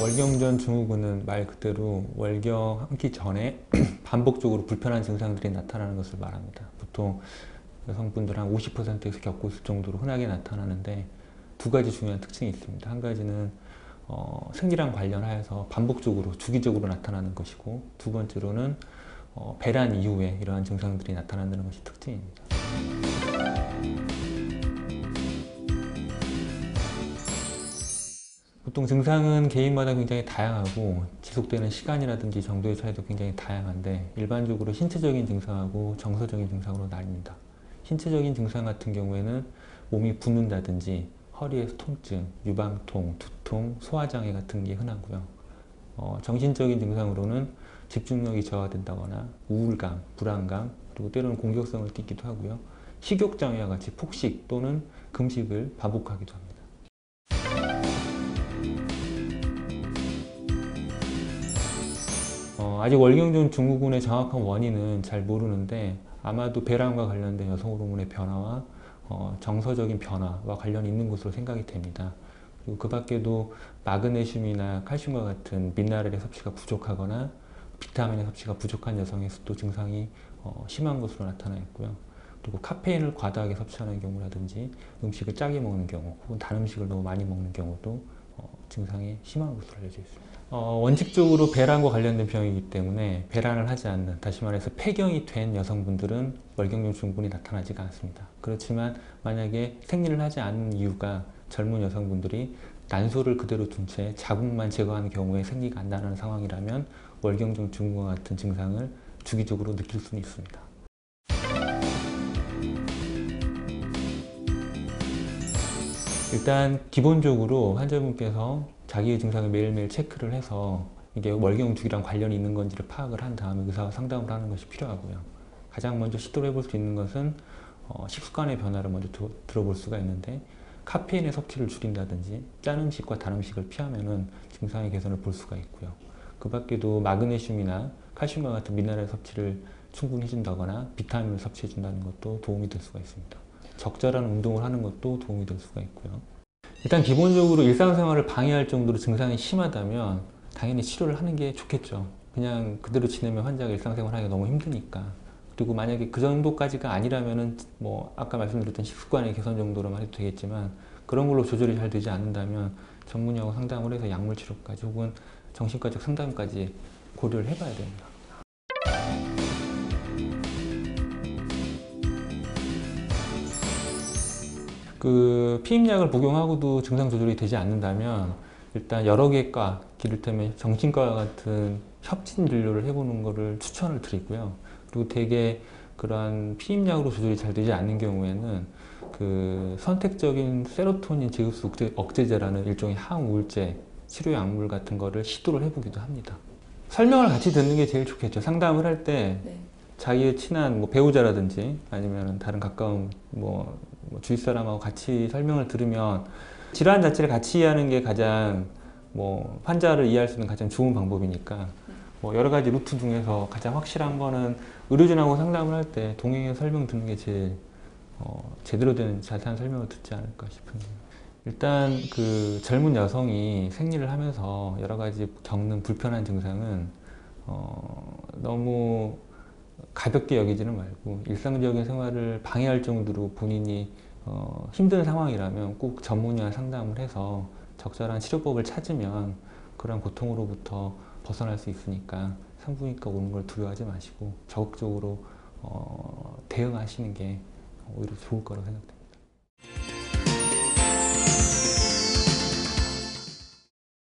월경전 증후군은 말 그대로 월경하기 전에 반복적으로 불편한 증상들이 나타나는 것을 말합니다. 보통 여성분들 한 50%에서 겪고 있을 정도로 흔하게 나타나는데 두 가지 중요한 특징이 있습니다. 한 가지는 어, 생리랑 관련하여서 반복적으로 주기적으로 나타나는 것이고 두 번째로는 어, 배란 이후에 이러한 증상들이 나타난다는 것이 특징입니다. 보통 증상은 개인마다 굉장히 다양하고 지속되는 시간이라든지 정도의 차이도 굉장히 다양한데 일반적으로 신체적인 증상하고 정서적인 증상으로 나뉩니다. 신체적인 증상 같은 경우에는 몸이 붓는다든지 허리에서 통증, 유방통, 두통, 소화장애 같은 게 흔하고요. 어, 정신적인 증상으로는 집중력이 저하된다거나 우울감, 불안감, 그리고 때로는 공격성을 띠기도 하고요. 식욕장애와 같이 폭식 또는 금식을 반복하기도 합니다. 아직 월경전 증후군의 정확한 원인은 잘 모르는데 아마도 배란과 관련된 여성 호르몬의 변화와 어, 정서적인 변화와 관련이 있는 것으로 생각이 됩니다. 그리고 그 밖에도 마그네슘이나 칼슘과 같은 미네랄의 섭취가 부족하거나 비타민의 섭취가 부족한 여성에서도 증상이 어, 심한 것으로 나타나 있고요. 그리고 카페인을 과다하게 섭취하는 경우라든지 음식을 짜게 먹는 경우 혹은 단 음식을 너무 많이 먹는 경우도 어, 증상이 심한 것으로 알려져 있습니다. 어, 원칙적으로 배란과 관련된 병이기 때문에 배란을 하지 않는 다시 말해서 폐경이 된 여성분들은 월경련 증후군이 나타나지가 않습니다. 그렇지만 만약에 생리를 하지 않는 이유가 젊은 여성분들이 난소를 그대로 둔 채 자궁만 제거하는 경우에 생리가 안 나는 상황이라면 월경종 증후군과 같은 증상을 주기적으로 느낄 수는 있습니다. 일단 기본적으로 환자분께서 자기의 증상을 매일매일 체크를 해서 이게 월경 주기랑 관련이 있는 건지를 파악을 한 다음에 의사와 상담을 하는 것이 필요하고요. 가장 먼저 시도를 해볼 수 있는 것은 어, 식습관의 변화를 먼저 두, 들어볼 수가 있는데 카페인의 섭취를 줄인다든지 짠 음식과 단 음식을 피하면 증상의 개선을 볼 수가 있고요. 그 밖에도 마그네슘이나 칼슘과 같은 미네랄 섭취를 충분히 해준다거나 비타민을 섭취해준다는 것도 도움이 될 수가 있습니다. 적절한 운동을 하는 것도 도움이 될 수가 있고요. 일단 기본적으로 일상생활을 방해할 정도로 증상이 심하다면 당연히 치료를 하는 게 좋겠죠. 그냥 그대로 지내면 환자가 일상생활 하기가 너무 힘드니까. 그리고 만약에 그 정도까지가 아니라면은 뭐 아까 말씀드렸던 식습관의 개선 정도로만 해도 되겠지만 그런 걸로 조절이 잘 되지 않는다면 전문의하고 상담을 해서 약물 치료까지 혹은 정신과적 상담까지 고려를 해봐야 됩니다. 그 피임약을 복용하고도 증상 조절이 되지 않는다면 일단 여러 개의 과, 이를테면 정신과 같은 협진 진료를 해보는 것을 추천을 드리고요. 그리고 대개 그러한 피임약으로 조절이 잘 되지 않는 경우에는 그 선택적인 세로토닌 제급수 억제 제라는 일종의 항우울제 치료 약물 같은 거를 시도를 해보기도 합니다. 설명을 같이 듣는 게 제일 좋겠죠. 상담을 할때 네. 자기의 친한 뭐 배우자라든지 아니면 다른 가까운 뭐, 뭐 주위 사람하고 같이 설명을 들으면 질환 자체를 같이 이해하는 게 가장 뭐 환자를 이해할 수 있는 가장 좋은 방법이니까 뭐 여러 가지 루트 중에서 가장 확실한 거는 의료진하고 상담을 할 때 동행해 설명 듣는 게 제일 어, 제대로 된 자세한 설명을 듣지 않을까 싶은데요. 일단 그 젊은 여성이 생리를 하면서 여러 가지 겪는 불편한 증상은 어, 너무 가볍게 여기지는 말고 일상적인 생활을 방해할 정도로 본인이 어, 힘든 상황이라면 꼭 전문의와 상담을 해서 적절한 치료법을 찾으면 그런 고통으로부터 벗어날 수 있으니까 산부인과 오는 걸 두려워하지 마시고 적극적으로 어, 대응하시는 게 오히려 좋을 거라고 생각됩니다.